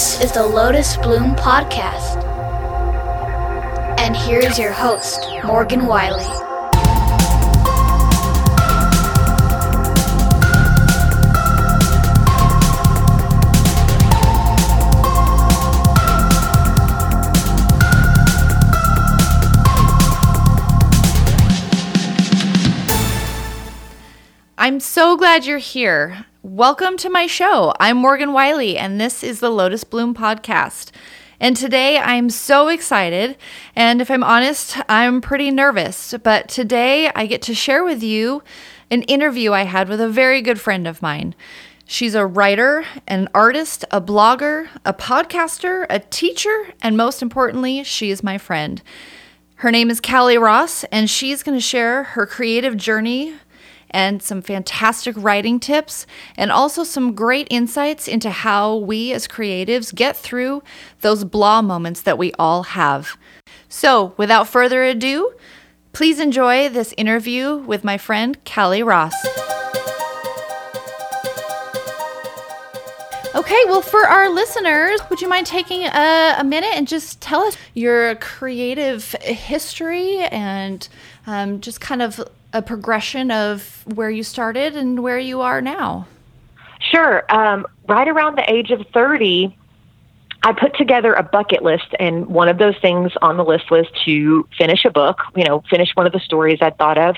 This is the Lotus Bloom Podcast. And here's your host, Morgan Wiley. I'm so glad you're here. Welcome to my show. I'm Morgan Wiley, and this is the Lotus Bloom Podcast. And today I'm so excited. And if I'm honest, I'm pretty nervous. But today I get to share with you an interview I had with a very good friend of mine. She's a writer, an artist, a blogger, a podcaster, a teacher, and most importantly, she is my friend. Her name is Kallie Ross, and she's going to share her creative journey and some fantastic writing tips, and also some great insights into how we as creatives get through those blah moments that we all have. So, without further ado, please enjoy this interview with my friend Kallie Ross. Okay, well, for our listeners, would you mind taking a, a minute and just tell us your creative history and um, just kind of a progression of where you started and where you are now? Sure. Um, right around the age of 30, I put together a bucket list, and one of those things on the list was to finish a book, you know, finish one of the stories I'd thought of.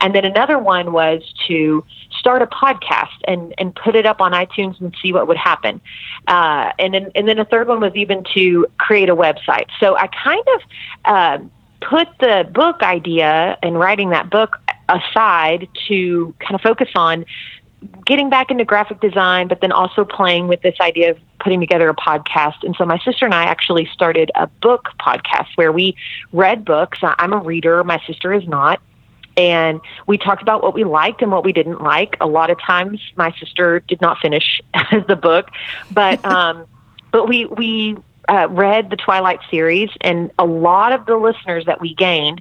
And then another one was to start a podcast and, and put it up on iTunes and see what would happen. Uh, and, then, and then a third one was even to create a website. So I kind of uh, put the book idea and writing that book aside to kind of focus on getting back into graphic design, but then also playing with this idea of putting together a podcast. And so my sister and I actually started a book podcast where we read books. I'm a reader, my sister is not. And we talked about what we liked and what we didn't like. A lot of times my sister did not finish the book, but um, but we we uh, read the Twilight series, and a lot of the listeners that we gained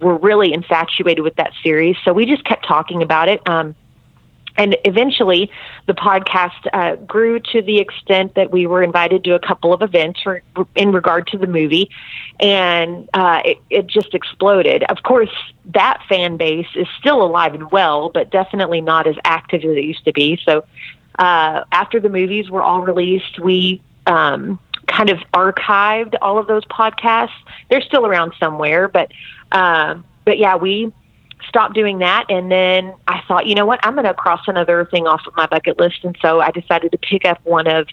were really infatuated with that series. So we just kept talking about it. Um, and eventually, the podcast uh, grew to the extent that we were invited to a couple of events for, in regard to the movie, and uh, it, it just exploded. Of course, that fan base is still alive and well, but definitely not as active as it used to be. So, uh, after the movies were all released, we um, kind of archived all of those podcasts. They're still around somewhere, but um, but yeah, we stopped doing that, and then I thought, you know what, I'm going to cross another thing off of my bucket list, and so I decided to pick up one of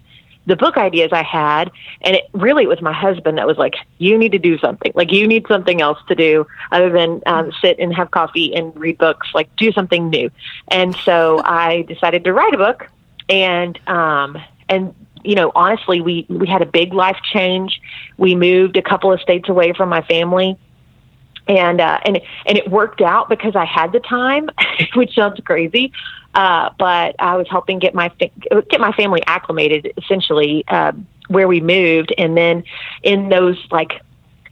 the book ideas I had, and it really it was my husband that was like, "You need to do something. Like you need something else to do other than um, sit and have coffee and read books. Like do something new." And so I decided to write a book, and um, and you know, honestly, we we had a big life change. We moved a couple of states away from my family, and uh, and and it worked out because I had the time, which sounds crazy, uh, but I was helping get my get my family acclimated, essentially uh, where we moved, and then in those like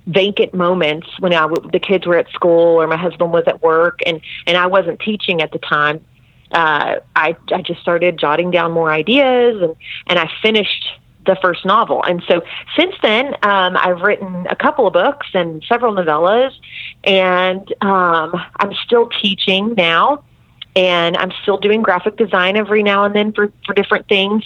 vacant moments when I w- the kids were at school or my husband was at work and and I wasn't teaching at the time uh, I, I just started jotting down more ideas and, and I finished the first novel. And so since then, um, I've written a couple of books and several novellas, and um, I'm still teaching now. And I'm still doing graphic design every now and then for, for different things,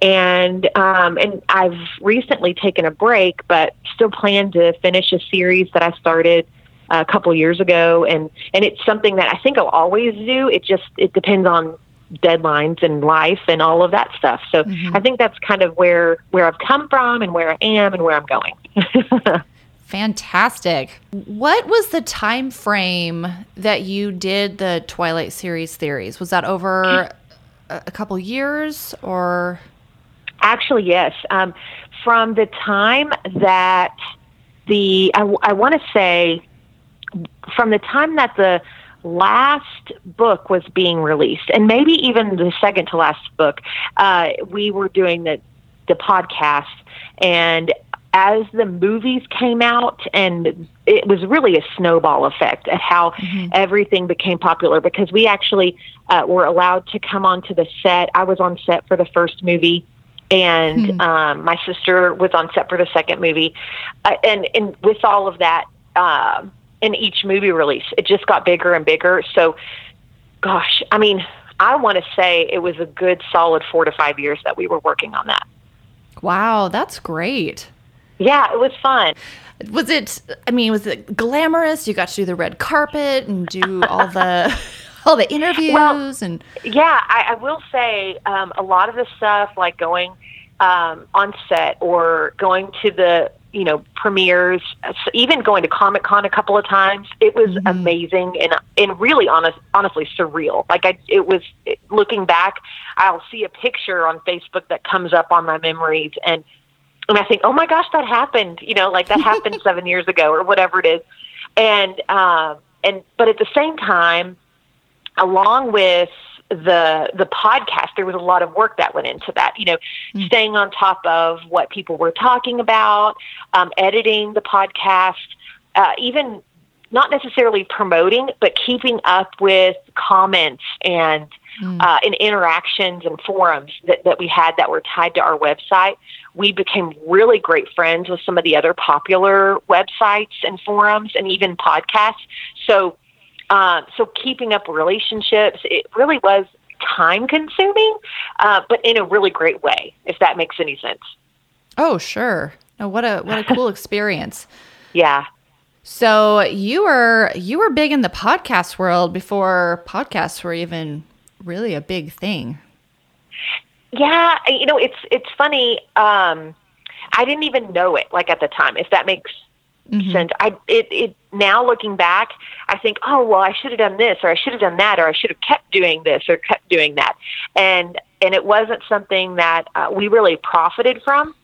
and um, and I've recently taken a break, but still plan to finish a series that I started a couple years ago, and and it's something that I think I'll always do. It just it depends on deadlines and life and all of that stuff. So mm-hmm. I think that's kind of where where I've come from and where I am and where I'm going. Fantastic. What was the time frame that you did the Twilight series theories? Was that over a couple years or Actually, yes. Um, from the time that the I, I want to say from the time that the last book was being released, and maybe even the second to last book, uh, we were doing the the podcast, and as the movies came out, and it was really a snowball effect at how mm-hmm. everything became popular because we actually uh, were allowed to come onto the set. I was on set for the first movie and Hmm. um, my sister was on set for the second movie, uh, and and with all of that, um in each movie release, it just got bigger and bigger. So, gosh, I mean, I want to say it was a good solid four to five years that we were working on that. Wow, that's great. Yeah, it was fun. Was it? I mean, was it glamorous? You got to do the red carpet and do all the all the interviews and Yeah, I, I will say um, a lot of the stuff, like going um, on set or going to the you know premieres, uh, even going to Comic Con a couple of times, it was amazing and and really honest, honestly surreal. Like I, it was looking back, I'll see a picture on Facebook that comes up on my memories and. And I think, oh my gosh, that happened. You know, like that happened seven years ago or whatever it is. And um, and but at the same time, along with the the podcast there was a lot of work that went into that you know staying on top of what people were talking about um, editing the podcast uh, even not necessarily promoting but keeping up with comments and uh, and interactions and forums that, that we had that were tied to our website. We became really great friends with some of the other popular websites and forums and even podcasts. So um, so keeping up relationships, it really was time consuming, uh, but in a really great way, if that makes any sense. oh sure. No, what a what a cool experience. Yeah. So you were you were big in the podcast world before podcasts were even really a big thing. Yeah. You know, it's, it's funny. Um, I didn't even know it like at the time, if that makes sense. I, it, it, now looking back, I think, oh, well, I should have done this or I should have done that or I should have kept doing this or kept doing that. And, and it wasn't something that uh, we really profited from.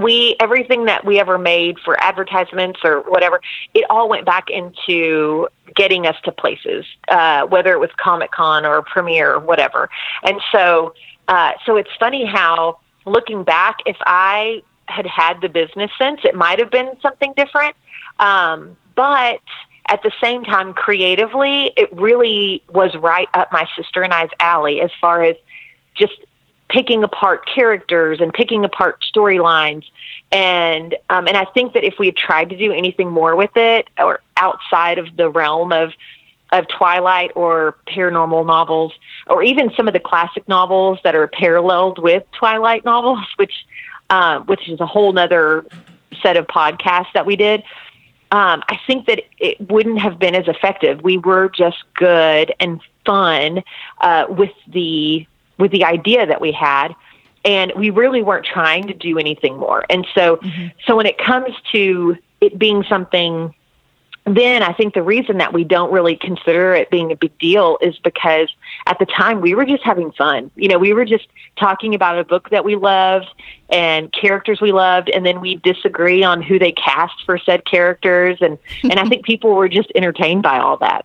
we everything that we ever made for advertisements or whatever it all went back into getting us to places uh, whether it was comic con or premiere or whatever and so uh, so it's funny how looking back if i had had the business sense it might have been something different. Um, but at the same time creatively it really was right up my sister and i's alley as far as just picking apart characters and picking apart storylines. And um, and I think that if we had tried to do anything more with it or outside of the realm of of Twilight or paranormal novels or even some of the classic novels that are paralleled with Twilight novels which uh, which is a whole nother set of podcasts that we did um, I think that it wouldn't have been as effective. We were just good and fun uh, with the with the idea that we had, and we really weren't trying to do anything more. And so, so when it comes to it being something, then I think the reason that we don't really consider it being a big deal is because at the time we were just having fun. You know, we were just talking about a book that we loved and characters we loved, and then we disagree on who they cast for said characters, and and I think people were just entertained by all that.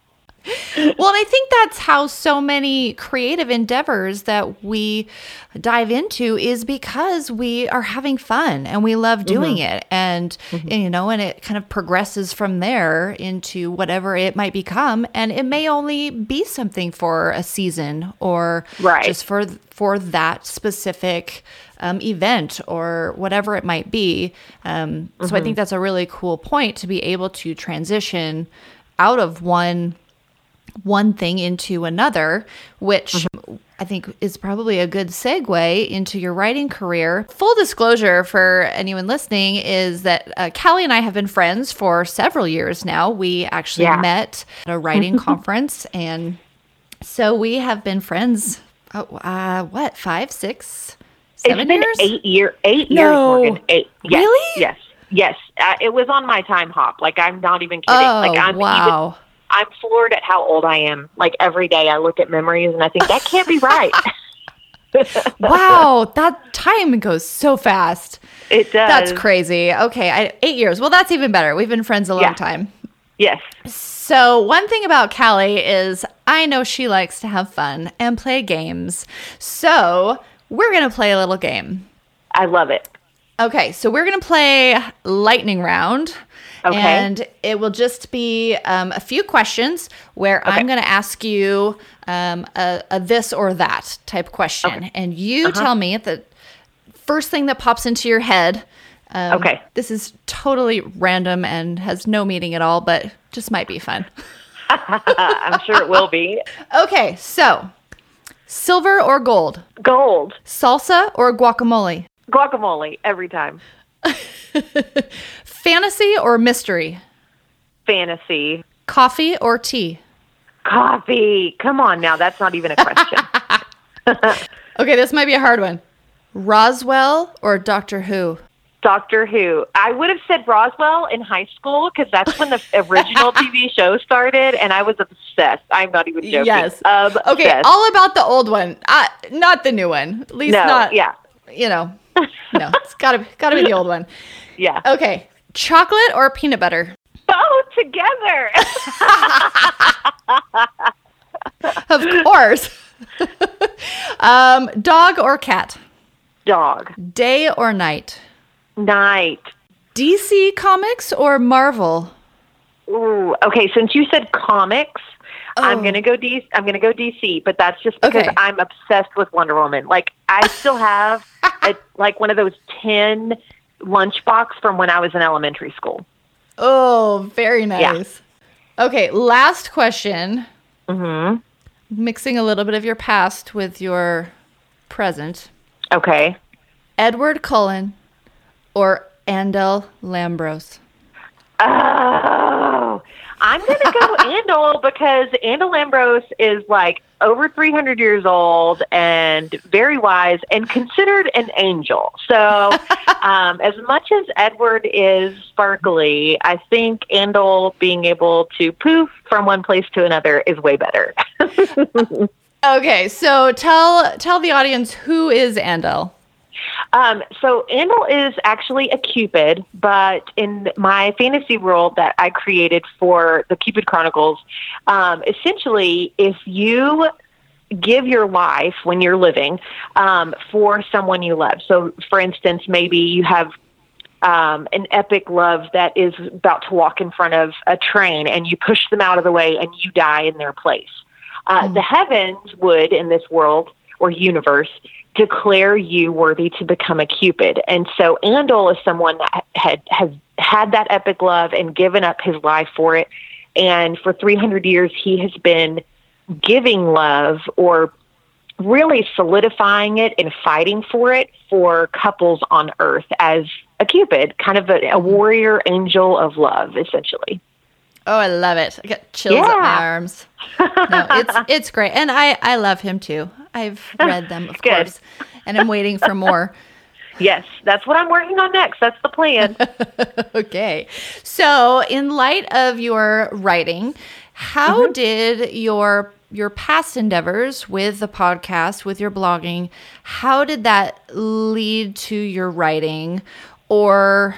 Well, and I think that's how so many creative endeavors that we dive into is because we are having fun and we love doing it. And, and, you know, and it kind of progresses from there into whatever it might become. And it may only be something for a season or Right. just for for that specific um, event or whatever it might be. Um, So I think that's a really cool point to be able to transition out of one one thing into another, which I think is probably a good segue into your writing career. Full disclosure for anyone listening is that uh, Kallie and I have been friends for several years now. We actually Yeah. met at a writing conference, and so we have been friends. Oh, uh, what five, six, seven it's years? eight year eight No. years Morgan. Eight. Yes, Really? Yes. Yes. Uh, it was on my Timehop. Like I'm not even kidding. Oh, like I'm even wow. I'm floored at how old I am. Like every day I look at memories and I think that can't be right. wow, that time goes so fast. it does. That's crazy. Okay, I, eight years. Well, that's even better. We've been friends a long Yeah. time. Yes. So, one thing about Kallie is I know she likes to have fun and play games. So, we're going to play a little game. I love it. Okay, so we're going to play lightning round. Okay. And it will just be um, a few questions where I'm going to ask you um, a, a this or that type question. And you tell me the first thing that pops into your head. Um, Okay. This is totally random and has no meaning at all, but just might be fun. I'm sure it will be. Okay, so silver or gold? Gold. Salsa or guacamole? Guacamole every time. Fantasy or mystery? Fantasy. Coffee or tea? Coffee. Come on now. That's not even a question. Okay, this might be a hard one. Roswell or Doctor Who? Doctor Who. I would have said Roswell in high school because that's when the original TV show started, and I was obsessed. I'm not even joking. Yes. Obsessed. Okay, all about the old one, uh, not the new one. At least no, not. yeah, You know, no, it's gotta gotta be the old one. yeah. Okay, chocolate or peanut butter? Both together. Of course. um, dog or cat? Dog. Day or night? Night. DC Comics or Marvel? Ooh. Okay, since you said comics, I'm Oh. gonna go D. I'm gonna go DC, but that's just because Okay. I'm obsessed with Wonder Woman. Like I still have a, like one of those tin lunchbox from when I was in elementary school. Oh, very nice. Okay, last question. Mm-hmm. Mixing a little bit of your past with your present. Okay. Edward Cullen or Andel Lambros? Oh, I'm going to go Andal because Andal Lambros is like over 300 years old and very wise and considered an angel. So, um, as much as Edward is sparkly, I think Andal being able to poof from one place to another is way better. Okay, so tell tell the audience who is Andel. Um, so Andal is actually a Cupid, but in my fantasy world that I created for the Cupid Chronicles, um, essentially, if you give your life when you're living um, for someone you love. So, for instance, maybe you have um, an epic love that is about to walk in front of a train, and you push them out of the way, and you die in their place. Uh, The heavens would, in this world or universe, declare you worthy to become a Cupid. And so Andal is someone that had has had that epic love and given up his life for it. And for 300 years, he has been giving love or really solidifying it and fighting for it for couples on earth as a Cupid, kind of a, a warrior angel of love, essentially. Oh, I love it. I got chills up my arms. No, it's it's great, and I I love him too. I've read them, of Good. course, and I'm waiting for more. Yes, that's what I'm working on next. That's the plan. okay, so in light of your writing, how Mm-hmm. did your your past endeavors with the podcast, with your blogging, how did that lead to your writing, or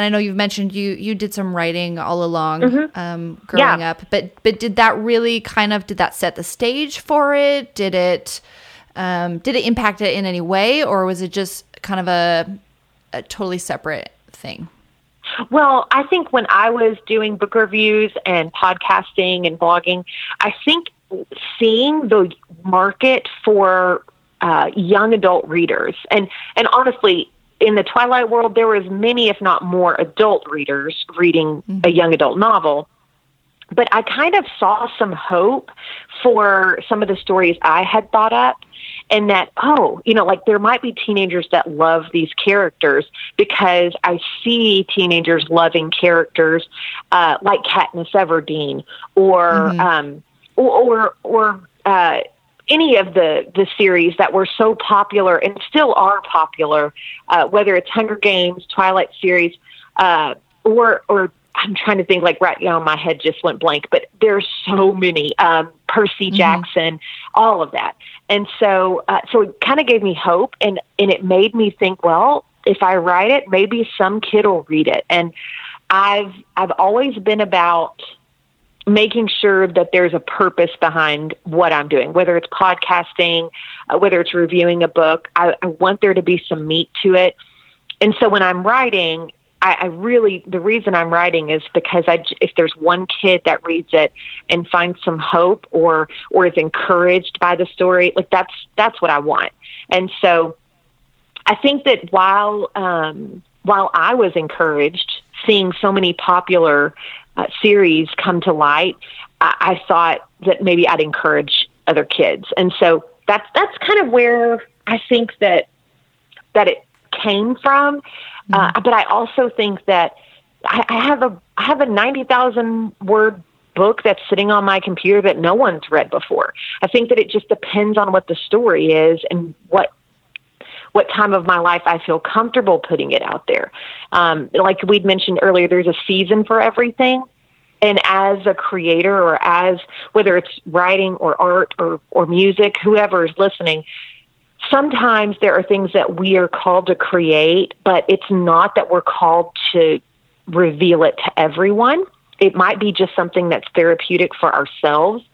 and I know you've mentioned you you did some writing all along um, growing Mm-hmm. Yeah. up, but but did that really kind of did that set the stage for it? Did it um, did it impact it in any way, or was it just kind of a a totally separate thing? Well, I think when I was doing book reviews and podcasting and blogging, I think seeing the market for uh, young adult readers, and and honestly, in the Twilight world, there was many, if not more, adult readers reading a young adult novel. But I kind of saw some hope for some of the stories I had thought up and that oh you know like there might be teenagers that love these characters because i see teenagers loving characters uh, like katniss everdeen or um, or or, or uh, any of the the series that were so popular and still are popular uh, whether it's hunger games twilight series uh, or or I'm trying to think like right now my head just went blank, but there's so many. Um, Percy Jackson, all of that, and so uh, so it kind of gave me hope, and and it made me think, well, if I write it, maybe some kid will read it, and I've I've always been about making sure that there's a purpose behind what I'm doing, whether it's podcasting, uh, whether it's reviewing a book. I, I want there to be some meat to it. And so when I'm writing, I, I really the reason I'm writing is because I if there's one kid that reads it and finds some hope or or is encouraged by the story, like that's that's what I want. And so I think that while um, while I was encouraged seeing so many popular uh, series come to light, I, I thought that maybe I'd encourage other kids, and so that's that's kind of where I think that that it came from. Mm-hmm. Uh, but I also think that I, I have a I have a ninety thousand word book that's sitting on my computer that no one's read before. I think that it just depends on what the story is and what what time of my life I feel comfortable putting it out there. Um, like we'd mentioned earlier, there's a season for everything. And as a creator or as whether it's writing or art or, or music, whoever is listening, sometimes there are things that we are called to create, but it's not that we're called to reveal it to everyone. It might be just something that's therapeutic for ourselves.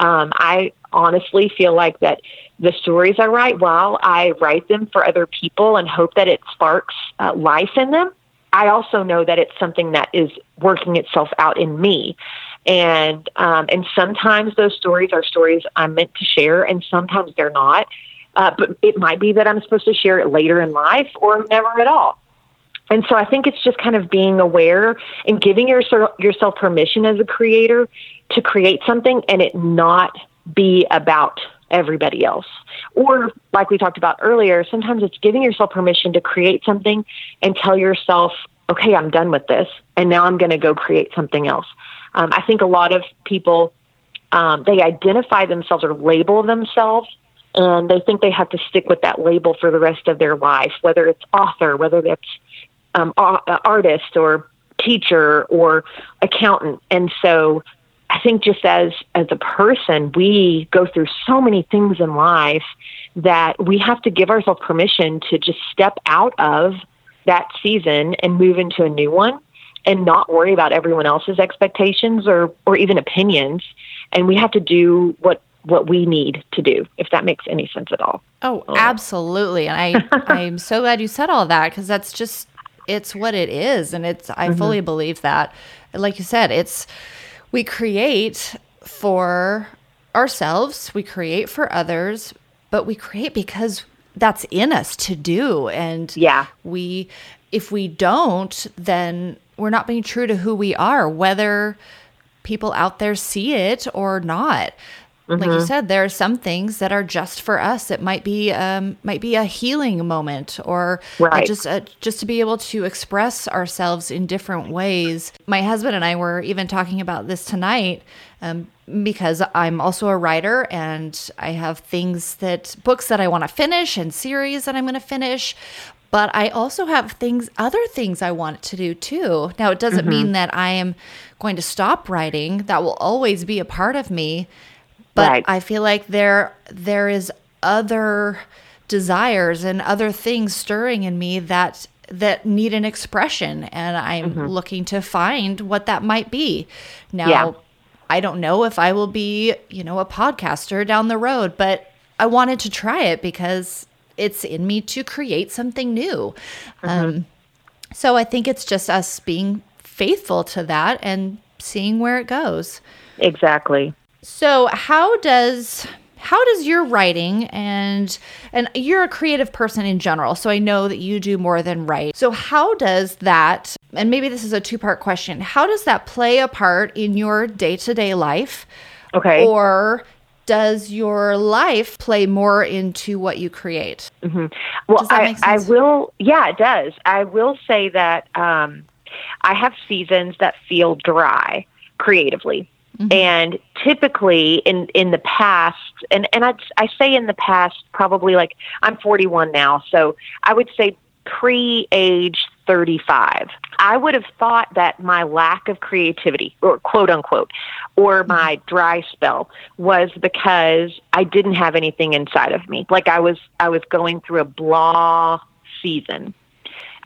Um, I honestly feel like that the stories I write, while I write them for other people and hope that it sparks uh, life in them, I also know that it's something that is working itself out in me. And um, and sometimes those stories are stories I'm meant to share, and sometimes they're not. Uh, but it might be that I'm supposed to share it later in life or never at all. And so I think it's just kind of being aware and giving yourself, yourself permission as a creator to create something and it not be about everybody else. Or, like we talked about earlier, sometimes it's giving yourself permission to create something and tell yourself, okay, I'm done with this, and now I'm going to go create something else. Um, I think a lot of people, um, they identify themselves or label themselves and they think they have to stick with that label for the rest of their life, whether it's author, whether it's um, artist or teacher or accountant. And so I think just as as a person, we go through so many things in life that we have to give ourselves permission to just step out of that season and move into a new one and not worry about everyone else's expectations or or even opinions and we have to do what what we need to do, if that makes any sense at all. Oh, absolutely. And I, I'm so glad you said all that because that's just, it's what it is. And it's, I mm-hmm. fully believe that. Like you said, it's, we create for ourselves, we create for others, but we create because that's in us to do. And yeah, we, if we don't, then we're not being true to who we are, whether people out there see it or not. Mm-hmm. Like you mm-hmm. said, there are some things that are just for us. It might be um, might be a healing moment, or right. just uh, just to be able to express ourselves in different ways. My husband and I were even talking about this tonight. Um, because I'm also a writer and I have things that books that I want to finish and series that I'm going to finish but I also have things, other things I want to do too. Now, it doesn't mm-hmm. mean that I am going to stop writing. That will always be a part of me but right. I feel like there there is other desires and other things stirring in me that that need an expression and I'm mm-hmm. looking to find what that might be. Now yeah. I don't know if I will be, you know, a podcaster down the road, but I wanted to try it because it's in me to create something new. Mm-hmm. Um, so I think it's just us being faithful to that and seeing where it goes. Exactly. So, how does how does your writing and and you're a creative person in general, so I know that you do more than write. So, how does that and maybe this is a two-part question. How does that play a part in your day-to-day life? Okay. Or does your life play more into what you create? Mm-hmm. Well, I, I will. Yeah, it does. I will say that um, I have seasons that feel dry creatively. Mm-hmm. And typically in in the past, and and I I say in the past, probably like I'm 41 now, so I would say pre age 35. I would have thought that my lack of creativity, or quote unquote, or mm-hmm. my dry spell was because I didn't have anything inside of me. Like I was, I was going through a blah season.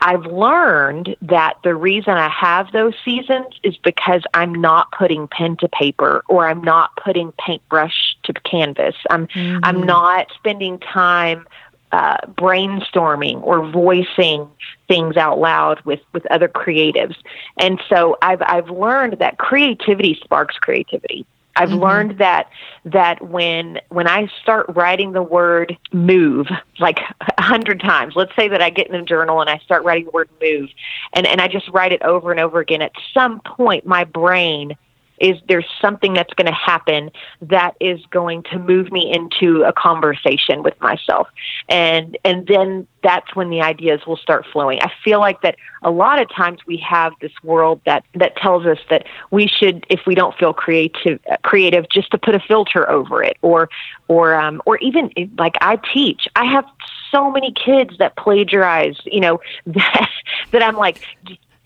I've learned that the reason I have those seasons is because I'm not putting pen to paper or I'm not putting paintbrush to canvas. I'm mm-hmm. I'm not spending time uh, brainstorming or voicing things out loud with with other creatives. And so I've I've learned that creativity sparks creativity. I've mm-hmm. learned that that when when I start writing the word move like a hundred times, let's say that I get in a journal and I start writing the word move, and and I just write it over and over again. At some point, my brain is there's something that's going to happen that is going to move me into a conversation with myself. And and then that's when the ideas will start flowing. I feel like that a lot of times we have this world that that tells us that we should if we don't feel creative creative just to put a filter over it or or um or even like i teach. I have so many kids that plagiarize you know that that i'm like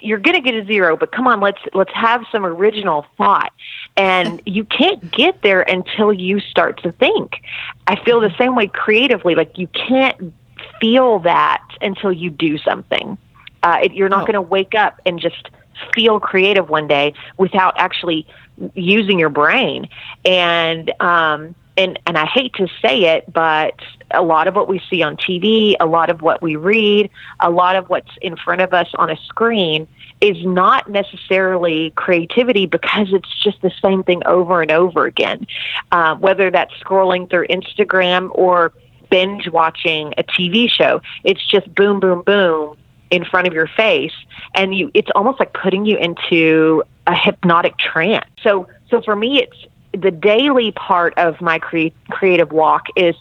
you're going to get a zero, but come on, let's let's have some original thought. And you can't get there until you start to think. I feel the same way creatively. Like you can't feel that until you do something. Uh, it, you're not oh. going to wake up and just feel creative one day without actually using your brain. And um, and and I hate to say it, but a lot of what we see on TV, a lot of what we read, a lot of what's in front of us on a screen is not necessarily creativity because it's just the same thing over and over again. Uh, whether that's scrolling through Instagram or binge watching a TV show, it's just boom, boom, boom in front of your face, and you it's almost like putting you into a hypnotic trance. So so for me, it's the daily part of my cre- creative walk is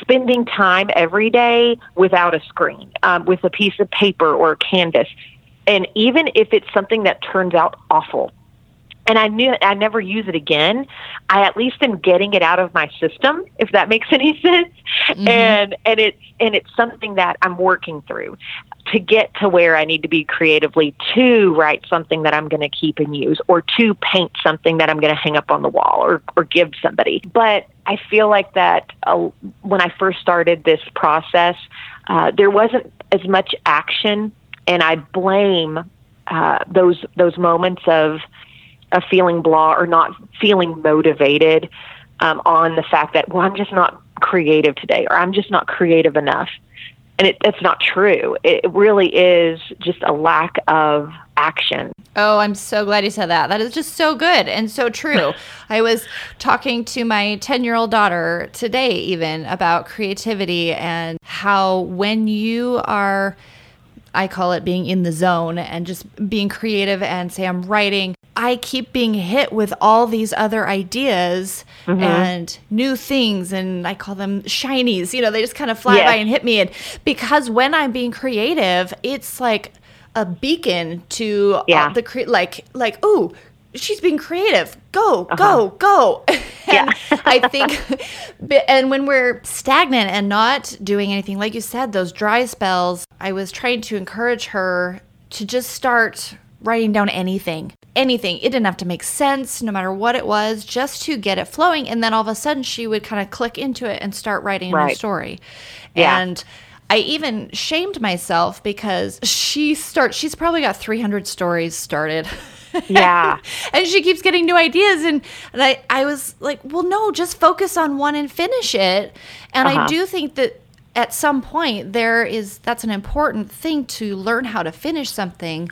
spending time every day without a screen, um, with a piece of paper or a canvas. And even if it's something that turns out awful, and I knew I never use it again. I at least am getting it out of my system, if that makes any sense. Mm-hmm. And and it's and it's something that I'm working through to get to where I need to be creatively to write something that I'm going to keep and use, or to paint something that I'm going to hang up on the wall or or give somebody. But I feel like that uh, when I first started this process, uh, there wasn't as much action, and I blame uh, those those moments of of feeling blah or not feeling motivated um, on the fact that well I'm just not creative today or I'm just not creative enough and it, that's not true. It really is just a lack of action. Oh, I'm so glad you said that. That is just so good and so true. I was talking to my 10 year old daughter today, even about creativity and how when you are. I call it being in the zone and just being creative and say I'm writing I keep being hit with all these other ideas mm-hmm. and new things, and I call them shinies. You know, they just kind of fly yes. by and hit me. And because when I'm being creative, it's like a beacon to yeah. the cre- like like ooh she's being creative go uh-huh. go go yeah i think and when we're stagnant and not doing anything like you said those dry spells i was trying to encourage her to just start writing down anything anything. It didn't have to make sense, no matter what it was, just to get it flowing. And then all of a sudden, she would kind of click into it and start writing right. a new story. Yeah. And I even shamed myself because she starts. She's probably got 300 stories started. Yeah. and she keeps getting new ideas. And, and I, I was like, well, no, just focus on one and finish it. And uh-huh. I do think that at some point there is that's an important thing to learn how to finish something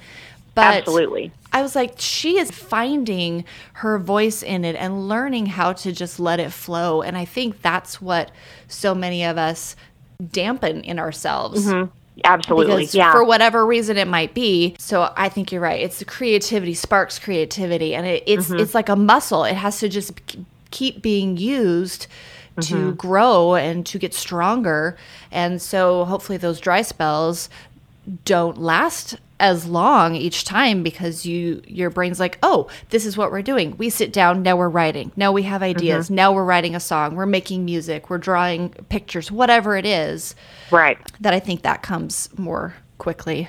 but Absolutely. I was like, she is finding her voice in it and learning how to just let it flow. And I think that's what so many of us dampen in ourselves. Mm-hmm. Absolutely. Because yeah. For whatever reason it might be. So I think you're right. It's the creativity sparks creativity, and it, it's mm-hmm. it's like a muscle. It has to just keep being used to mm-hmm. grow and to get stronger. And so hopefully those dry spells don't last as long each time because you your brain's like oh this is what we're doing. We sit down now we're writing. Now we have ideas. Mm-hmm. now we're writing a song. We're making music. We're drawing pictures whatever it is right. that i think that comes more quickly.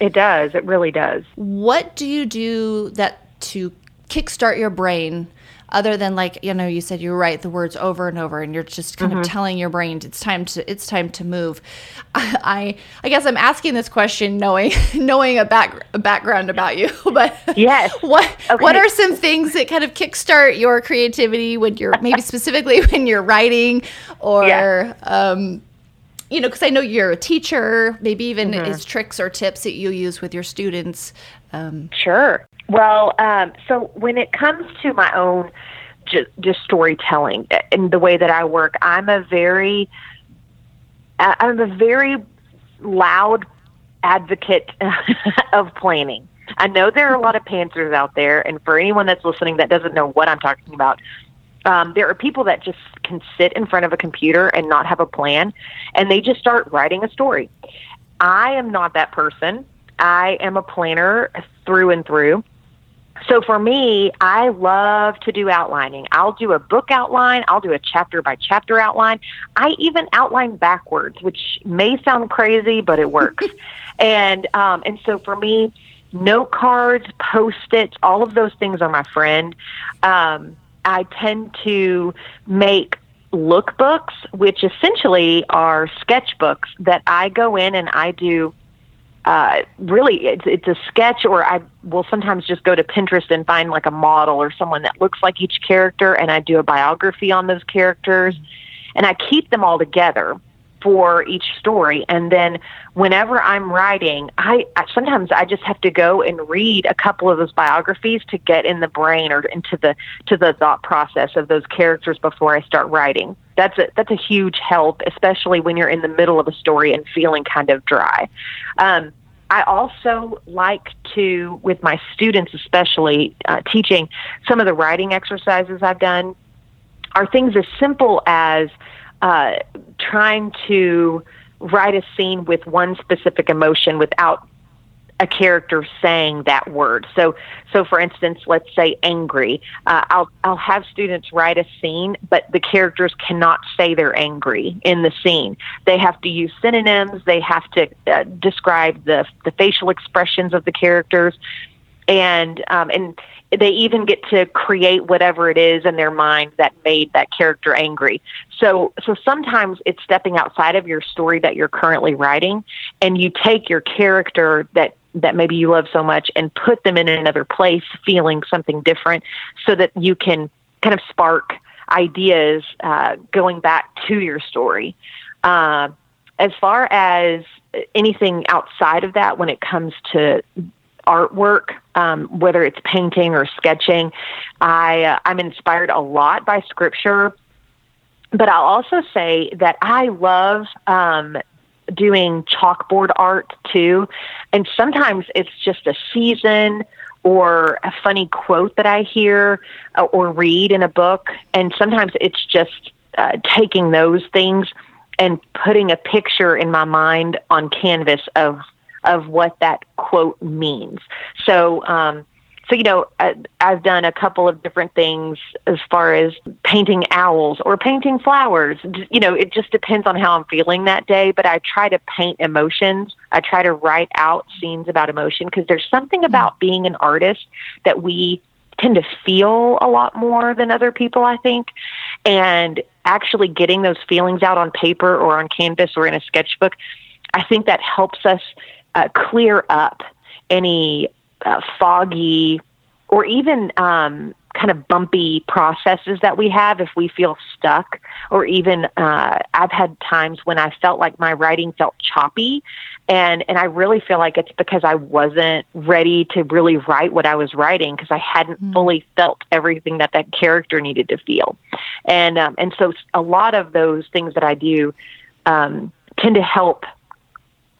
It does. It really does. What do you do that to kickstart your brain other than like you know you said you write the words over and over and you're just kind mm-hmm. of telling your brain it's time to it's time to move i i guess i'm asking this question knowing knowing a back a background about you but yes what okay. what are some things that kind of kickstart your creativity when you're maybe specifically when you're writing or yeah. um you know, because I know you're a teacher, maybe even mm-hmm. is tricks or tips that you use with your students. Um, sure. Well, um, so when it comes to my own just, just storytelling and the way that I work. I'm a very, I'm a very loud advocate of planning. I know there are a lot of pantsers out there, and for anyone that's listening that doesn't know what I'm talking about, um, there are people that just can sit in front of a computer and not have a plan, and they just start writing a story. I am not that person. I am a planner through and through. So for me, I love to do outlining. I'll do a book outline. I'll do a chapter by chapter outline. I even outline backwards, which may sound crazy, but it works. and um, and so for me, note cards, post its, all of those things are my friend. Um, I tend to make lookbooks, which essentially are sketchbooks that I go in and I do uh, really it's it's a sketch or I will sometimes just go to Pinterest and find like a model or someone that looks like each character and I do a biography on those characters and I keep them all together for each story. And then whenever I'm writing I, I sometimes I just have to go and read a couple of those biographies to get in the brain or into the to the thought process of those characters before I start writing that's a that's a huge help, especially when you're in the middle of a story and feeling kind of dry. Um, I also like to, with my students especially, uh, teaching some of the writing exercises I've done are things as simple as uh, trying to write a scene with one specific emotion without a character saying that word. So, so for instance, let's say angry. Uh, I'll I'll have students write a scene, but the characters cannot say they're angry in the scene. They have to use synonyms. They have to uh, describe the the facial expressions of the characters, and um, and they even get to create whatever it is in their mind that made that character angry. So so sometimes it's stepping outside of your story that you're currently writing and you take your character that that maybe you love so much and put them in another place feeling something different so that you can kind of spark ideas uh, going back to your story. Uh, as far as anything outside of that, when it comes to artwork, um, whether it's painting or sketching, I, uh, I'm inspired a lot by scripture. But I'll also say that I love um, doing chalkboard art too. And sometimes it's just a season or a funny quote that I hear uh, or read in a book. And sometimes it's just uh, taking those things and putting a picture in my mind on canvas of of what that quote means. So um, so you know I, i've done a couple of different things as far as painting owls or painting flowers. You know it just depends on how i'm feeling that day but i try to paint emotions. I try to write out scenes about emotion because there's something mm-hmm. about being an artist that we tend to feel a lot more than other people i think. And actually getting those feelings out on paper or on canvas or in a sketchbook i think that helps us uh, clear up any uh, foggy or even um, kind of bumpy processes that we have if we feel stuck or even uh, i've had times when i felt like my writing felt choppy and and i really feel like it's because i wasn't ready to really write what i was writing because i hadn't mm. fully felt everything that that character needed to feel and um, and so a lot of those things that i do um, tend to help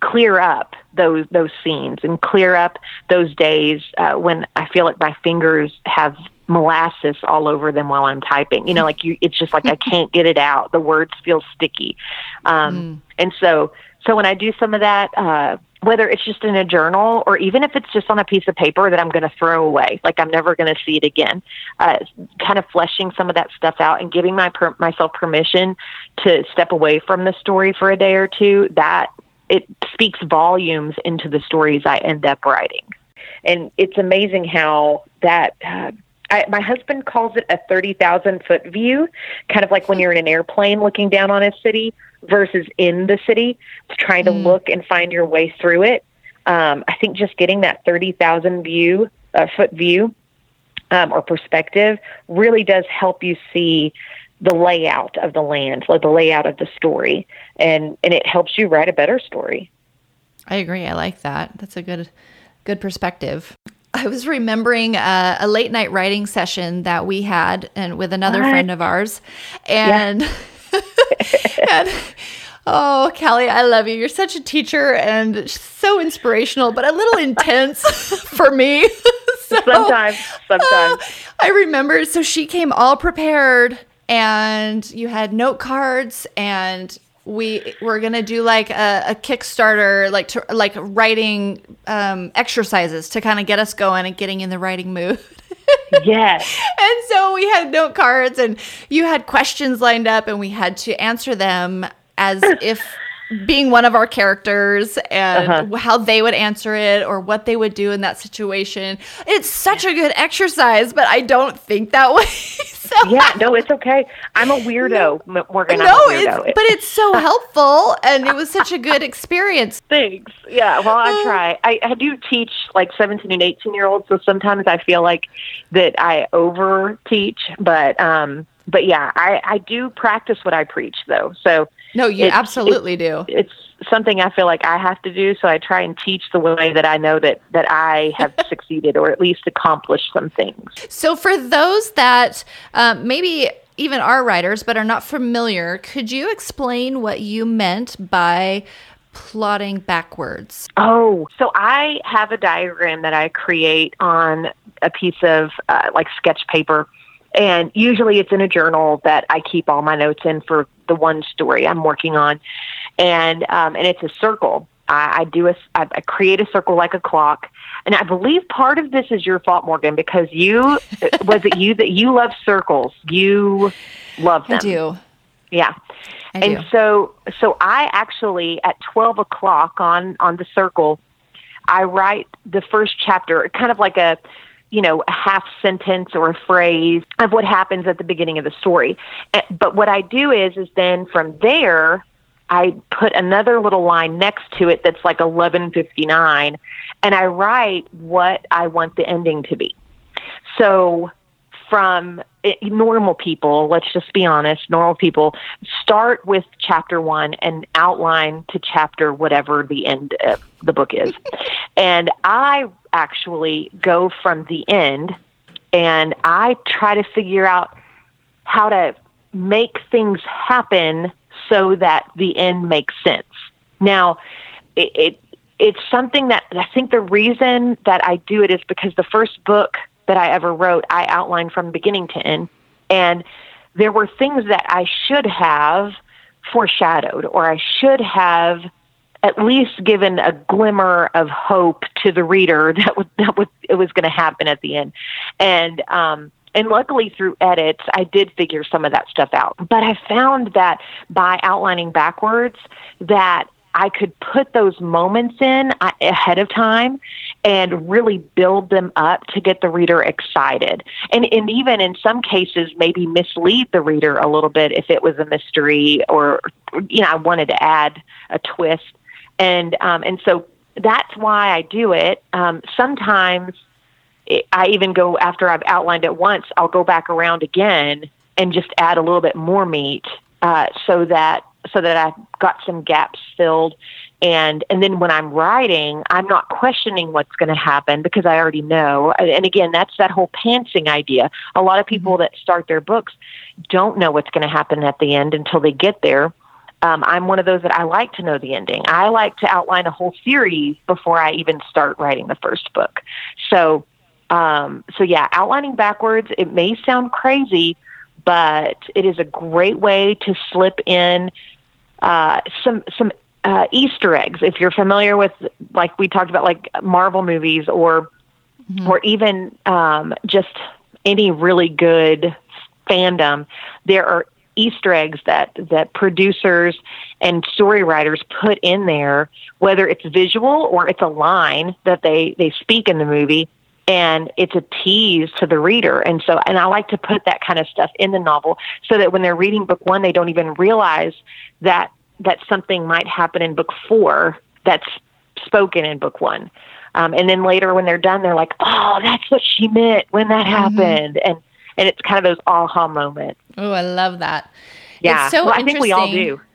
clear up those those scenes and clear up those days uh, when I feel like my fingers have molasses all over them while I'm typing. You know, like you, it's just like I can't get it out. The words feel sticky, um, mm. and so so when I do some of that. Uh, whether it's just in a journal or even if it's just on a piece of paper that I'm going to throw away, like I'm never going to see it again, uh, kind of fleshing some of that stuff out and giving my per- myself permission to step away from the story for a day or two. That it speaks volumes into the stories I end up writing. And it's amazing how that. Uh, I, my husband calls it a 30,000 foot view, kind of like when you're in an airplane looking down on a city versus in the city, trying to mm. look and find your way through it. Um, I think just getting that 30,000 view, uh, foot view um, or perspective really does help you see the layout of the land, like the layout of the story, and and it helps you write a better story. I agree. I like that. That's a good good perspective. I was remembering a, a, late night writing session that we had and with another what? friend of ours. And, yeah. and oh, Kallie, I love you. You're such a teacher and so inspirational, but a little intense for me. so, sometimes, sometimes. Uh, I remember, so she came all prepared and you had note cards and we were gonna do like a, a Kickstarter, like to, like writing um, exercises to kind of get us going and getting in the writing mood. yes. And so we had note cards, and you had questions lined up, and we had to answer them as if being one of our characters and uh-huh. how they would answer it or what they would do in that situation. It's such a good exercise, but I don't think that way. so yeah, no, it's okay. I'm a weirdo, Morgan. No, weirdo. It's, but it's so helpful, and it was such a good experience. Thanks. Yeah, well, I try. I, I do teach like 17 and 18 year olds, so sometimes I feel like that I over teach, but um, but yeah, I I do practice what I preach though. So no, you it's, absolutely do. It's something I feel like I have to do, so I try and teach the way that I know that that I have succeeded or at least accomplished some things. So for those that um, maybe even are writers but are not familiar, could you explain what you meant by plotting backwards? Oh, so I have a diagram that I create on a piece of uh, like sketch paper and usually it's in a journal that I keep all my notes in for the one story I'm working on. And, um, and it's a circle. I, I do a, I, I create a circle like a clock. And I believe part of this is your fault, Morgan, because you, was it you that you love circles? You love them. I do. Yeah. I and do. so, so I actually at 12 o'clock on, on the circle, I write the first chapter, kind of like a, you know, a half sentence or a phrase of what happens at the beginning of the story. Eh, but what I do is, is then from there, I put another little line next to it that's like 1159 and I write what I want the ending to be. So from Eh, normal people, let's just be honest, normal people start with chapter one and outline to chapter whatever the end of the book is. and I actually go from the end and I try to figure out how to make things happen so that the end makes sense. Now, it, it it's something that I think the reason that I do it is because the first book that I ever wrote, I outlined from beginning to end. And there were things that I should have foreshadowed or I should have at least given a glimmer of hope to the reader that would, that would, it was going to happen at the end. And, um, and luckily through edits, I did figure some of that stuff out. But I found that by outlining backwards, that I could put those moments in uh, ahead of time and really build them up to get the reader excited. And, and even in some cases, maybe mislead the reader a little bit if it was a mystery or, you know, I wanted to add a twist. And, um, and so that's why I do it. Um, sometimes I even go after I've outlined it once, I'll go back around again and just add a little bit more meat uh, so that so that I've got some gaps filled. And, and then when I'm writing, I'm not questioning what's going to happen because I already know. And again, that's that whole pantsing idea. A lot of people mm-hmm. that start their books don't know what's going to happen at the end until they get there. Um, I'm one of those that I like to know the ending. I like to outline a whole series before I even start writing the first book. So, um, so yeah, outlining backwards, it may sound crazy, but it is a great way to slip in uh, some some uh, Easter eggs. If you're familiar with, like we talked about, like Marvel movies or mm-hmm. or even um, just any really good fandom, there are Easter eggs that that producers and story writers put in there, whether it's visual or it's a line that they they speak in the movie and it's a tease to the reader. And so and i like to put that kind of stuff in the novel so that when they're reading book one they don't even realize that that something might happen in book four that's spoken in book one. Um, and then later when they're done they're like oh that's what she meant when that mm-hmm. happened. And and it's kind of those aha moments oh i love that. Yeah. it's so well, i think we all do.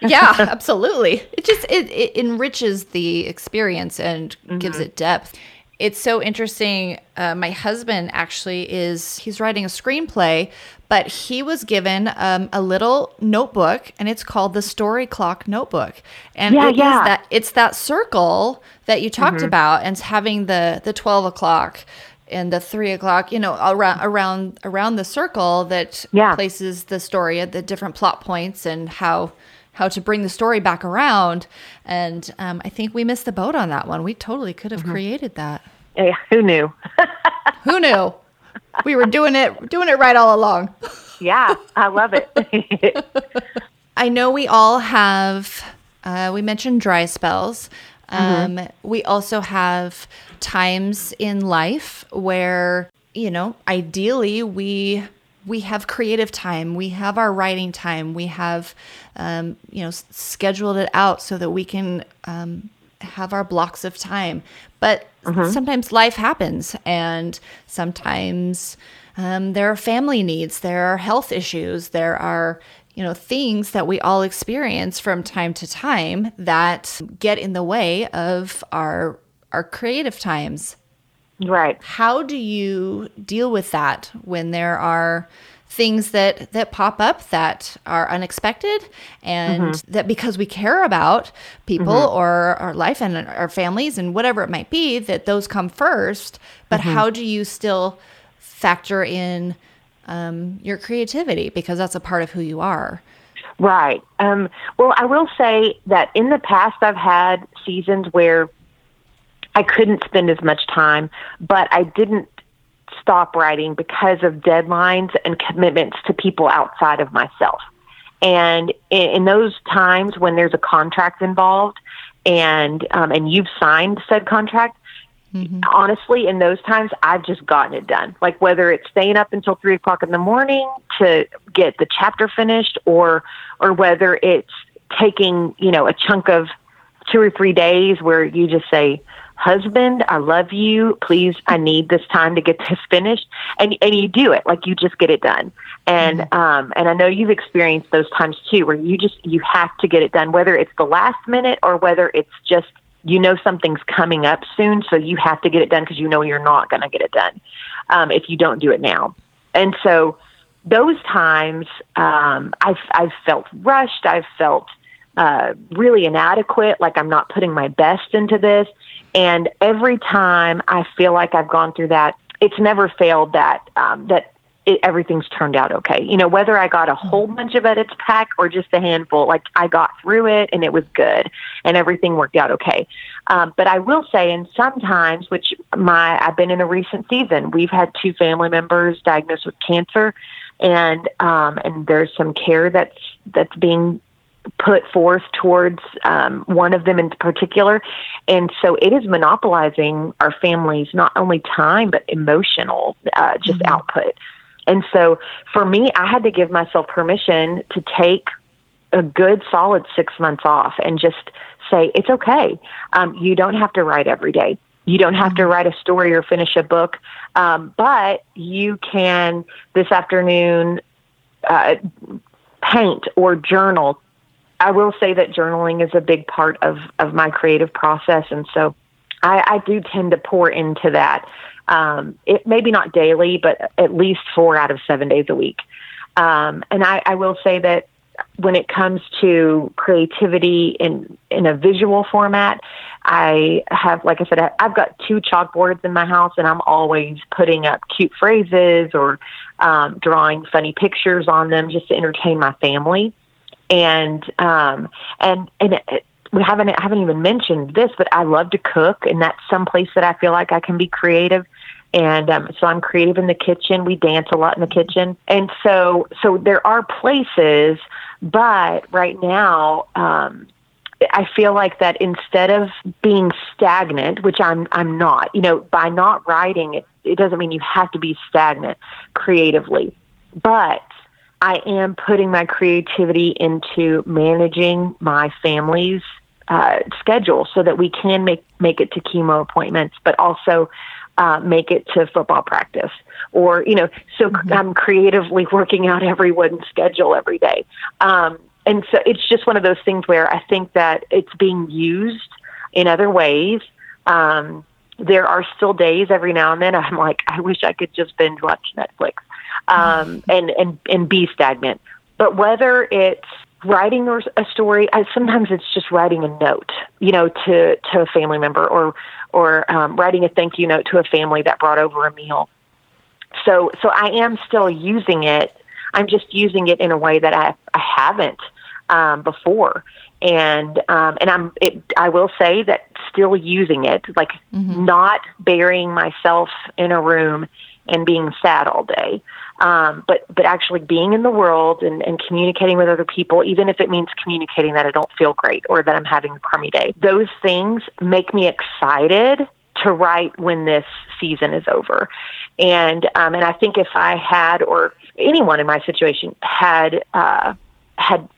Yeah absolutely. It just it, it enriches the experience and mm-hmm. gives it depth it's so interesting. Uh, my husband actually is he's writing a screenplay, but he was given um, a little notebook, and it's called the Story Clock Notebook. And Yeah, it is yeah. that it's that circle that you talked Mm-hmm. about, and having the the twelve o'clock and the three o'clock, you know, around around around the circle that Yeah. places the story at the different plot points and how how to bring the story back around. And um, I think we missed the boat on that one. We totally could have Mm-hmm. created that. Yeah, who knew? Who knew? we were doing it doing it right all along. yeah, I love it. I know we all have, uh, we mentioned dry spells. Um, We also have times in life where, you know, ideally we we have creative time, we have our writing time, we have, um, you know, scheduled it out so that we can um, have our blocks of time. But sometimes life happens, and sometimes um, there are family needs, there are health issues, there are you know things that we all experience from time to time that get in the way of our our creative times right. how do you deal with that when there are things that that pop up that are unexpected and that because we care about people or our life and our families and whatever it might be that those come first. But how do you still factor in um, your creativity? Because that's a part of who you are. Right. Um, well, I will say that in the past, I've had seasons where I couldn't spend as much time, but I didn't stop writing because of deadlines and commitments to people outside of myself. And in, in those times when there's a contract involved, and um, and you've signed said contract, honestly, in those times, I've just gotten it done. Like whether it's staying up until three o'clock in the morning to get the chapter finished, or or whether it's taking you know a chunk of two or three days where you just say, "Husband, I love you. Please, I need this time to get this finished," and and you do it. Like you just get it done. And um and I know you've experienced those times too, where you just you have to get it done, whether it's the last minute or whether it's just you know something's coming up soon, so you have to get it done because you know you're not going to get it done um, if you don't do it now. And so those times, um, I've I've felt rushed. I've felt uh, really inadequate, like I'm not putting my best into this. And every time I feel like I've gone through that, it's never failed that um, that it, everything's turned out okay. You know, whether I got a whole bunch of edits back or just a handful, like I got through it and it was good and everything worked out okay. Um, but I will say, and sometimes, which my I've been in a recent season, we've had two family members diagnosed with cancer, and um, and there's some care that's that's being put forth towards um, one of them in particular. And so it is monopolizing our families not only time, but emotional uh, just output. And so for me, I had to give myself permission to take a good solid six months off and just say, it's okay. Um, you don't have to write every day. You don't have to write a story or finish a book, um, but you can this afternoon uh, paint or journal. I will say that journaling is a big part of, of my creative process. And so I, I do tend to pour into that. Um, it maybe not daily, but at least four out of seven days a week. Um, and I, I will say that when it comes to creativity in in a visual format, I have, like I said, I've got two chalkboards in my house, and I'm always putting up cute phrases or um, drawing funny pictures on them just to entertain my family. And um, and and it, we haven't I haven't even mentioned this, but I love to cook, and that's some place that I feel like I can be creative. And um, so I'm creative in the kitchen. We dance a lot in the kitchen, and so so there are places, but right now. Um, I feel like that instead of being stagnant, which I'm I'm not, you know, by not writing it, it doesn't mean you have to be stagnant creatively. But I am putting my creativity into managing my family's uh, schedule so that we can make make it to chemo appointments, but also uh, make it to football practice. Or you know, so I'm creatively working out everyone's schedule every day. Um, and so it's just one of those things where I think that it's being used in other ways. Um, there are still days every now and then I'm like, I wish I could just binge watch Netflix um, and, and, and be stagnant. But whether it's writing a story, I, sometimes it's just writing a note, you know, to, to a family member or, or um, writing a thank you note to a family that brought over a meal. So, so I am still using it. I'm just using it in a way that I, I haven't um, before and um, and I'm it, I will say that still using it, like mm-hmm. not burying myself in a room and being sad all day, um, but but actually being in the world and, and communicating with other people, even if it means communicating that I don't feel great or that I'm having a crummy day. Those things make me excited to write when this season is over, and um, and I think if I had or anyone in my situation had uh, had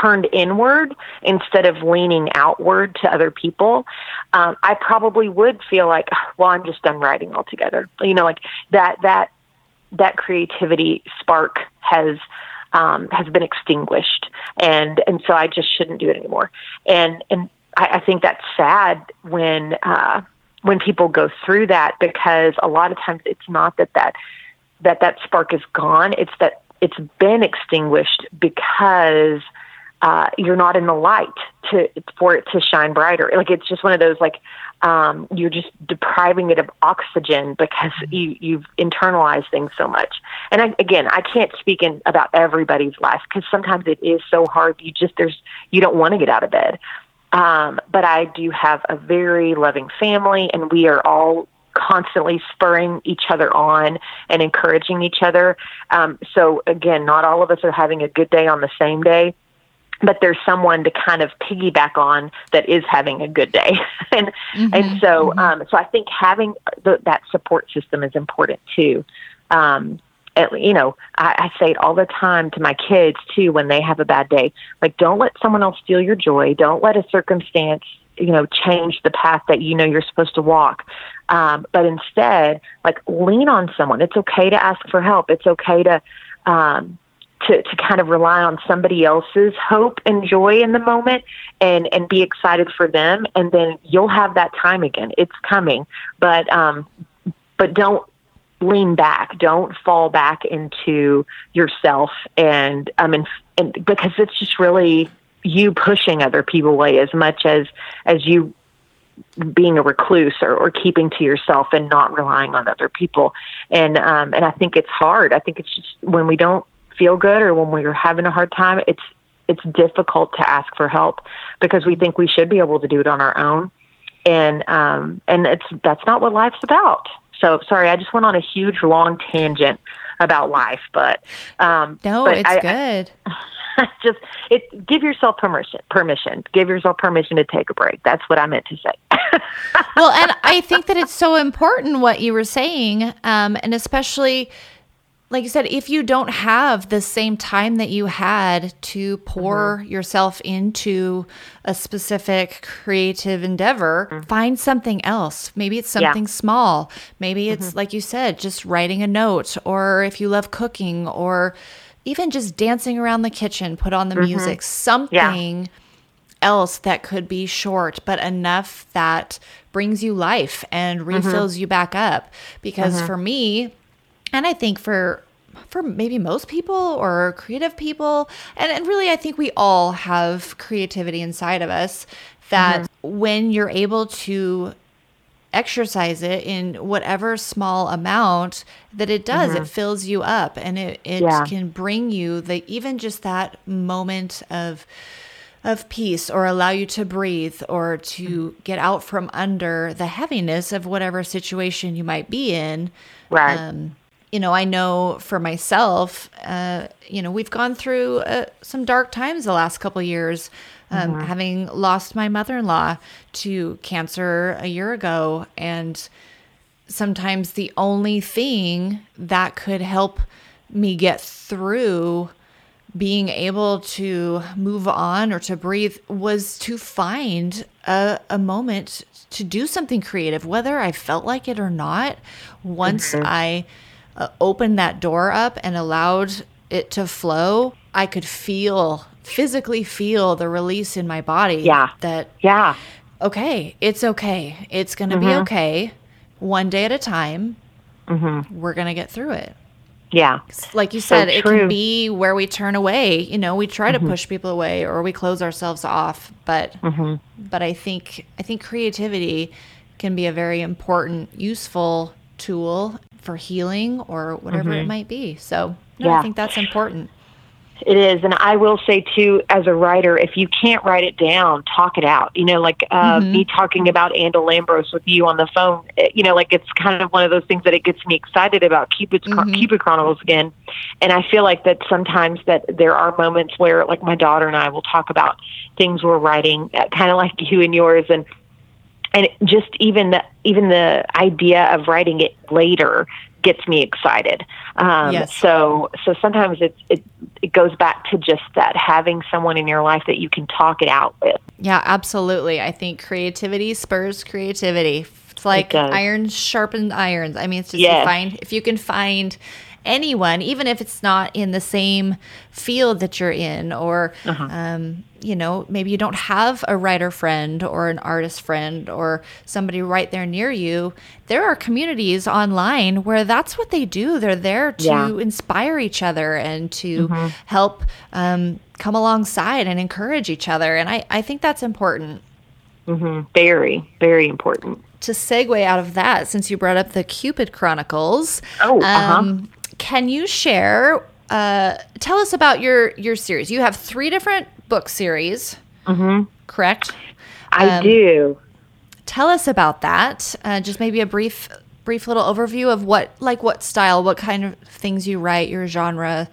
turned inward instead of leaning outward to other people, um, I probably would feel like, well, I'm just done writing altogether. You know, like that that that creativity spark has um, has been extinguished, and and so I just shouldn't do it anymore. And and I, I think that's sad when uh, when people go through that because a lot of times it's not that that that that spark is gone. It's that it's been extinguished because uh, you're not in the light to for it to shine brighter. Like it's just one of those like um, you're just depriving it of oxygen because mm-hmm. you you've internalized things so much. And I, again, I can't speak in about everybody's life because sometimes it is so hard. You just there's you don't want to get out of bed. Um, but I do have a very loving family, and we are all constantly spurring each other on and encouraging each other. Um, so again, not all of us are having a good day on the same day, but there's someone to kind of piggyback on that is having a good day. And mm-hmm, and so mm-hmm. um so i think having the, that support system is important too. Um you know I, I say it all the time to my kids too when they have a bad day like don't let someone else steal your joy. Don't let a circumstance you know change the path that you know you're supposed to walk. Um, but instead like lean on someone. It's okay to ask for help. It's okay to um, to, to kind of rely on somebody else's hope and joy in the moment and, and be excited for them. And then you'll have that time again. It's coming, but, um, but don't lean back. Don't fall back into yourself and, um, and, and because it's just really you pushing other people away as much as, as you being a recluse or, or keeping to yourself and not relying on other people. And um, and I think it's hard. I think it's just when we don't feel good or when we're having a hard time, it's it's difficult to ask for help because we think we should be able to do it on our own, and um, and it's that's not what life's about. So sorry, I just went on a huge long tangent about life, but um, no, but it's I, good. I, just it give yourself permission permission give yourself permission to take a break that's what i meant to say well and i think that it's so important what you were saying um, and especially like you said, if you don't have the same time that you had to pour mm-hmm. yourself into a specific creative endeavor, mm-hmm. find something else. Maybe it's something yeah. small. Maybe it's, mm-hmm. like you said, just writing a note, or if you love cooking, or even just dancing around the kitchen, put on the mm-hmm. music, something. Yeah. Else that could be short, but enough that brings you life and mm-hmm. refills you back up. Because mm-hmm. for me, and I think for for maybe most people or creative people, and, and really I think we all have creativity inside of us that mm-hmm. when you're able to exercise it in whatever small amount that it does mm-hmm. it fills you up and it, it yeah. can bring you the even just that moment of of peace or allow you to breathe or to mm-hmm. get out from under the heaviness of whatever situation you might be in right um, you know, I know for myself, uh, you know, we've gone through uh, some dark times the last couple years. Um, mm-hmm. Having lost my mother-in-law to cancer a year ago, and sometimes the only thing that could help me get through being able to move on or to breathe was to find a, a moment to do something creative, whether I felt like it or not. Once mm-hmm. I uh, opened that door up and allowed it to flow, I could feel physically feel the release in my body. Yeah. That yeah. okay, it's okay. It's going to be okay. One day at a time, Mm-hmm. we're going to get through it. Yeah. Like you So said, it can be where we turn away. You know, we try Mm-hmm. to push people away or we close ourselves off, but Mm-hmm. but I think I think creativity can be a very important, useful tool for healing or whatever it might be. So no, I Mm-hmm. Think that's important. It is, and I will say too, as a writer, if you can't write it down, talk it out. You know, like uh, Mhm. me talking about Andal Lambros with you on the phone. eh, You know, like it's kind of one of those things that it gets me excited about Cupid's Chron- Mhm. Cupid Chronicles again. And I feel like that sometimes that there are moments where, like my daughter and I will talk about things we're writing, uh, kind of like you and yours, and and just even the even the idea of writing it later gets me excited. Um, Yes. So so sometimes it it it goes back to just that having someone in your life that you can talk it out with. Yeah, absolutely. I think creativity spurs creativity. It's like iron sharpened irons. I mean, it's just Yes. you find if you can find anyone, even if it's not in the same field that you're in, or Uh-huh. um, you know, maybe you don't have a writer friend or an artist friend or somebody right there near you. There are communities online where that's what they do. They're there to Yeah. inspire each other and to help um, come alongside and encourage each other. And I, I think that's important. hmm Very very important. To segue out of that, since you brought up the Cupid Chronicles, Oh, uh-huh. Can you share? Uh, tell us about your your series. You have three different book series, hmm correct? I Um, do. Tell us about that. Uh, just maybe a brief brief little overview of what like what style, what kind of things you write, your genre.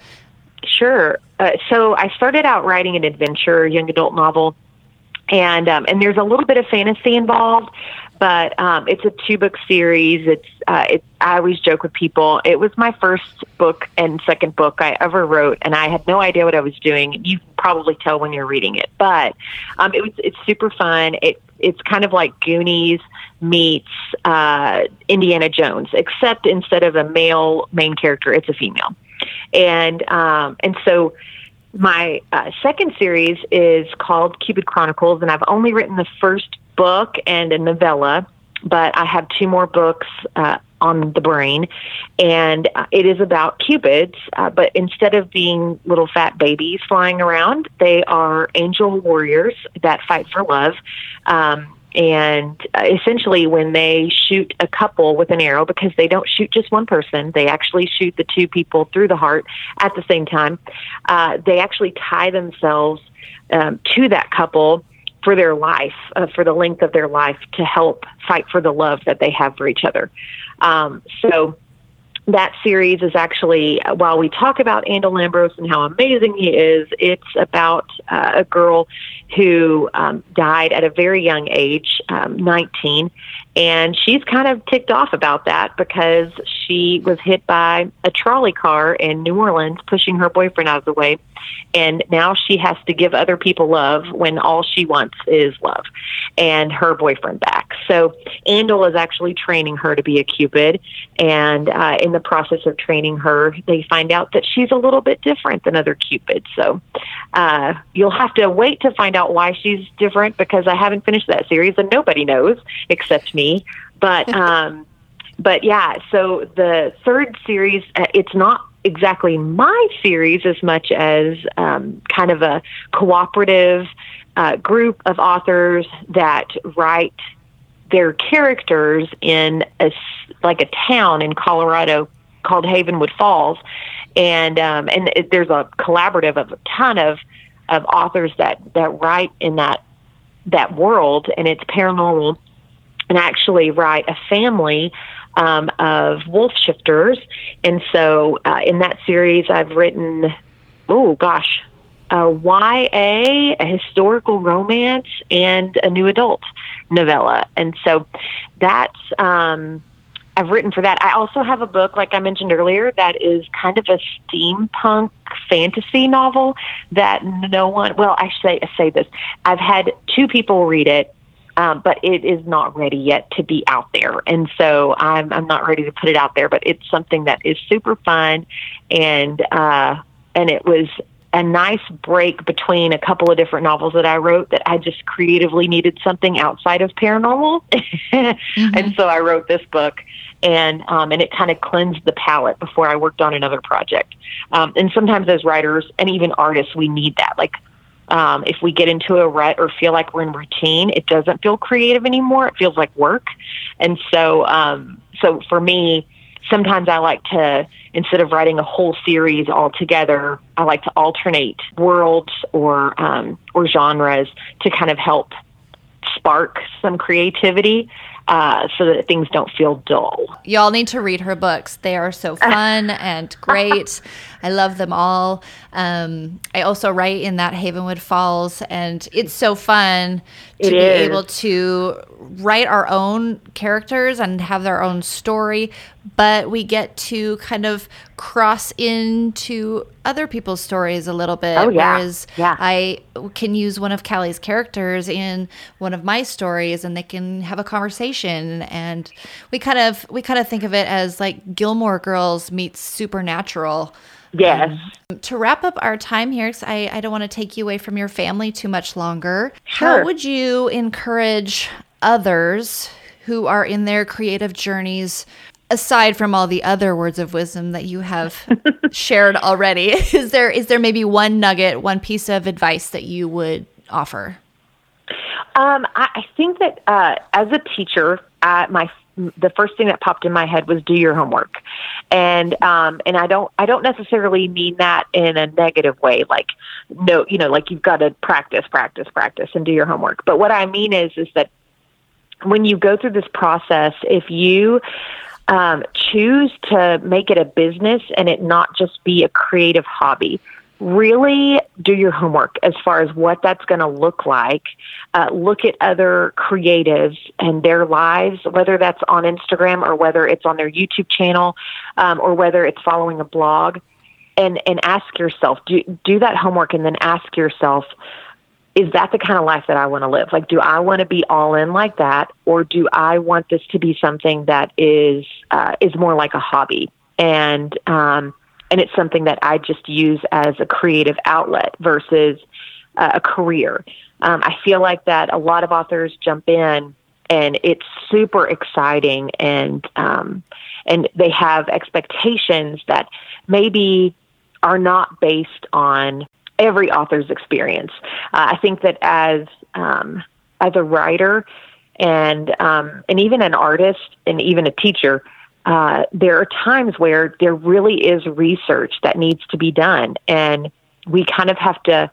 Sure. Uh, so I started out writing an adventure young adult novel, and um, and there's a little bit of fantasy involved, but um, it's a two book series. It's uh, it, I always joke with people. It was my first book and second book I ever wrote, and I had no idea what I was doing. You probably tell when you're reading it, but um, it was it's super fun. It it's kind of like Goonies meets uh, Indiana Jones, except instead of a male main character, it's a female and um, and so my uh, second series is called Cupid Chronicles, and I've only written the first book and a novella, but I have two more books uh, on the brain, and uh, it is about cupids. Uh, but instead of being little fat babies flying around, they are angel warriors that fight for love. Um, and uh, essentially, when they shoot a couple with an arrow, because they don't shoot just one person, they actually shoot the two people through the heart at the same time. Uh, they actually tie themselves um, to that couple for their life, uh, for the length of their life, to help fight for the love that they have for each other. Um, so that series is actually uh, while we talk about Andal Lambros and how amazing he is, it's about uh, a girl who um, died at a very young age, um, 19, and she's kind of ticked off about that because she was hit by a trolley car in New Orleans, pushing her boyfriend out of the way, and now she has to give other people love when all she wants is love and her boyfriend back. So Andal is actually training her to be a cupid, and uh, in the process of training her, they find out that she's a little bit different than other cupids. So uh, you'll have to wait to find out why she's different because I haven't finished that series and nobody knows except me. But um, but yeah, so the third series, uh, it's not exactly my series as much as um, kind of a cooperative uh, group of authors that write their characters in a like a town in Colorado called Havenwood Falls, and um, and it, there's a collaborative of a ton of of authors that that write in that that world, and it's paranormal, and actually write a family um, of wolf shifters, and so uh, in that series, I've written oh gosh. A YA, a historical romance, and a new adult novella. And so that's um, I've written for that. I also have a book, like I mentioned earlier, that is kind of a steampunk fantasy novel that no one. Well, I say I say this. I've had two people read it. Um, but it is not ready yet to be out there, and so I'm I'm not ready to put it out there. But it's something that is super fun, and uh, and it was a nice break between a couple of different novels that I wrote that I just creatively needed something outside of paranormal. mm-hmm. And so I wrote this book and um, and it kind of cleansed the palette before I worked on another project. Um, and sometimes as writers and even artists, we need that. Like um, if we get into a rut or feel like we're in routine, it doesn't feel creative anymore. It feels like work. And so, um, so for me, sometimes I like to, instead of writing a whole series all together, I like to alternate worlds or, um, or genres to kind of help spark some creativity uh, so that things don't feel dull. Y'all need to read her books. They are so fun and great. I love them all. Um, I also write in that Havenwood Falls, and it's so fun to it be is. able to write our own characters and have their own story, but we get to kind of cross into other people's stories a little bit. Oh, yeah. Whereas yeah. I can use one of Kallie's characters in one of my stories and they can have a conversation and we kind of we kind of think of it as like Gilmore Girls meets Supernatural. Yes. Um, to wrap up our time here, because I, I don't want to take you away from your family too much longer. Sure. How would you encourage others who are in their creative journeys, aside from all the other words of wisdom that you have shared already? Is there is there maybe one nugget, one piece of advice that you would offer? Um, I, I think that uh, as a teacher, uh, my the first thing that popped in my head was do your homework. And um and i don't i don't necessarily mean that in a negative way like no you know like you've got to practice practice practice and do your homework. But what i mean is is that when you go through this process if you um, choose to make it a business and it not just be a creative hobby really do your homework as far as what that's going to look like. Uh, look at other creatives and their lives, whether that's on Instagram or whether it's on their YouTube channel um, or whether it's following a blog, and and ask yourself do do that homework and then ask yourself. Is that the kind of life that I want to live? Like, do I want to be all in like that, or do I want this to be something that is uh, is more like a hobby? And um, and it's something that I just use as a creative outlet versus uh, a career. Um, I feel like that a lot of authors jump in and it's super exciting and um, and they have expectations that maybe are not based on every author's experience. Uh, I think that as um, as a writer and um, and even an artist and even a teacher, uh, there are times where there really is research that needs to be done, and we kind of have to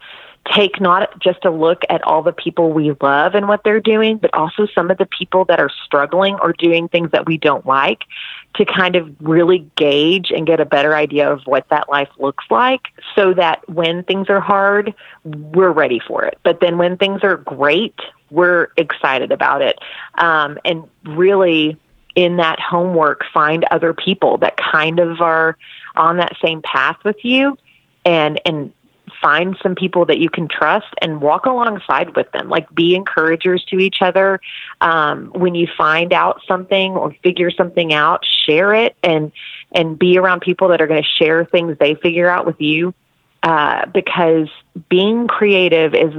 take not just a look at all the people we love and what they're doing, but also some of the people that are struggling or doing things that we don't like to kind of really gauge and get a better idea of what that life looks like so that when things are hard, we're ready for it. But then when things are great, we're excited about it. Um, and really, in that homework find other people that kind of are on that same path with you and and find some people that you can trust and walk alongside with them. Like be encouragers to each other. Um, when you find out something or figure something out share it and and be around people that are going to share things they figure out with you. Uh, because being creative is,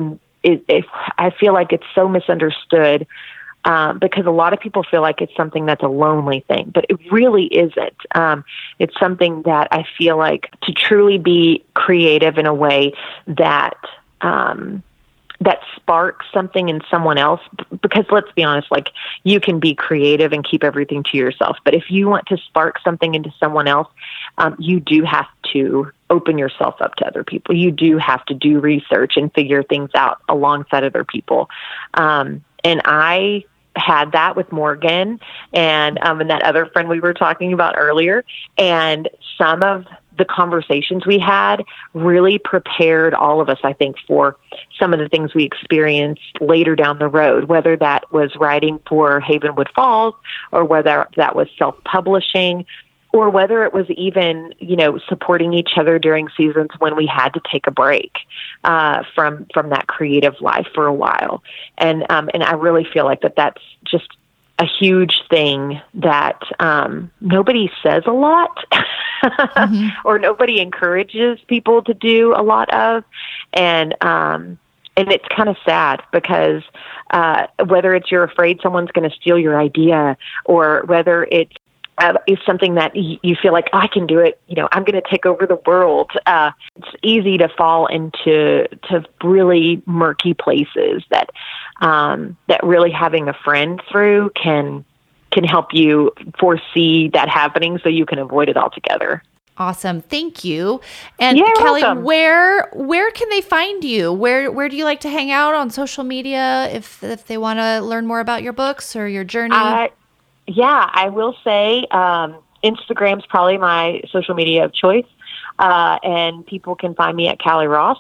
is, is i feel like it's so misunderstood um, because a lot of people feel like it's something that's a lonely thing, but it really isn't. Um, it's something that I feel like to truly be creative in a way that um, that sparks something in someone else. Because let's be honest, like you can be creative and keep everything to yourself, but if you want to spark something into someone else, um, you do have to open yourself up to other people. You do have to do research and figure things out alongside other people. Um, and I had that with Morgan and um, and that other friend we were talking about earlier, and some of the conversations we had really prepared all of us, I think, for some of the things we experienced later down the road, whether that was writing for Havenwood Falls or whether that was self publishing or whether it was even you know supporting each other during seasons when we had to take a break uh, from from that creative life for a while and um, and I really feel like that that's just a huge thing that um, nobody says a lot mm-hmm. or nobody encourages people to do a lot of, and um, and it's kind of sad because uh, whether it's you're afraid someone's going to steal your idea or whether it's uh, is something that y- you feel like I can do it. You know, I'm going to take over the world. Uh, it's easy to fall into to really murky places that um, that really having a friend through can can help you foresee that happening so you can avoid it altogether. Awesome. Thank you. And You're Kallie, welcome. where where can they find you? Where where do you like to hang out on social media if if they want to learn more about your books or your journey? Uh, yeah, I will say um, Instagram's probably my social media of choice. Uh, and people can find me at Kallie Ross.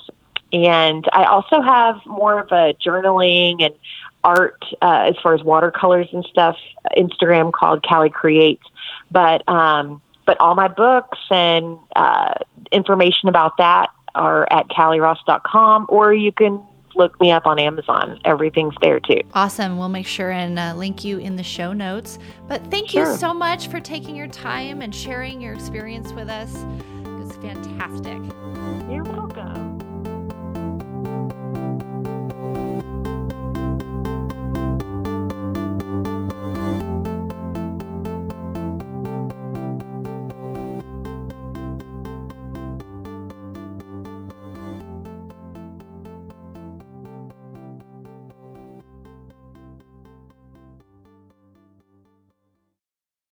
And I also have more of a journaling and art uh, as far as watercolors and stuff Instagram called Kallie Creates. But um, but all my books and uh, information about that are at kallieross.com, or you can look me up on Amazon. Everything's there too. Awesome. We'll make sure and uh, link you in the show notes. But thank sure. you so much for taking your time and sharing your experience with us. It was fantastic.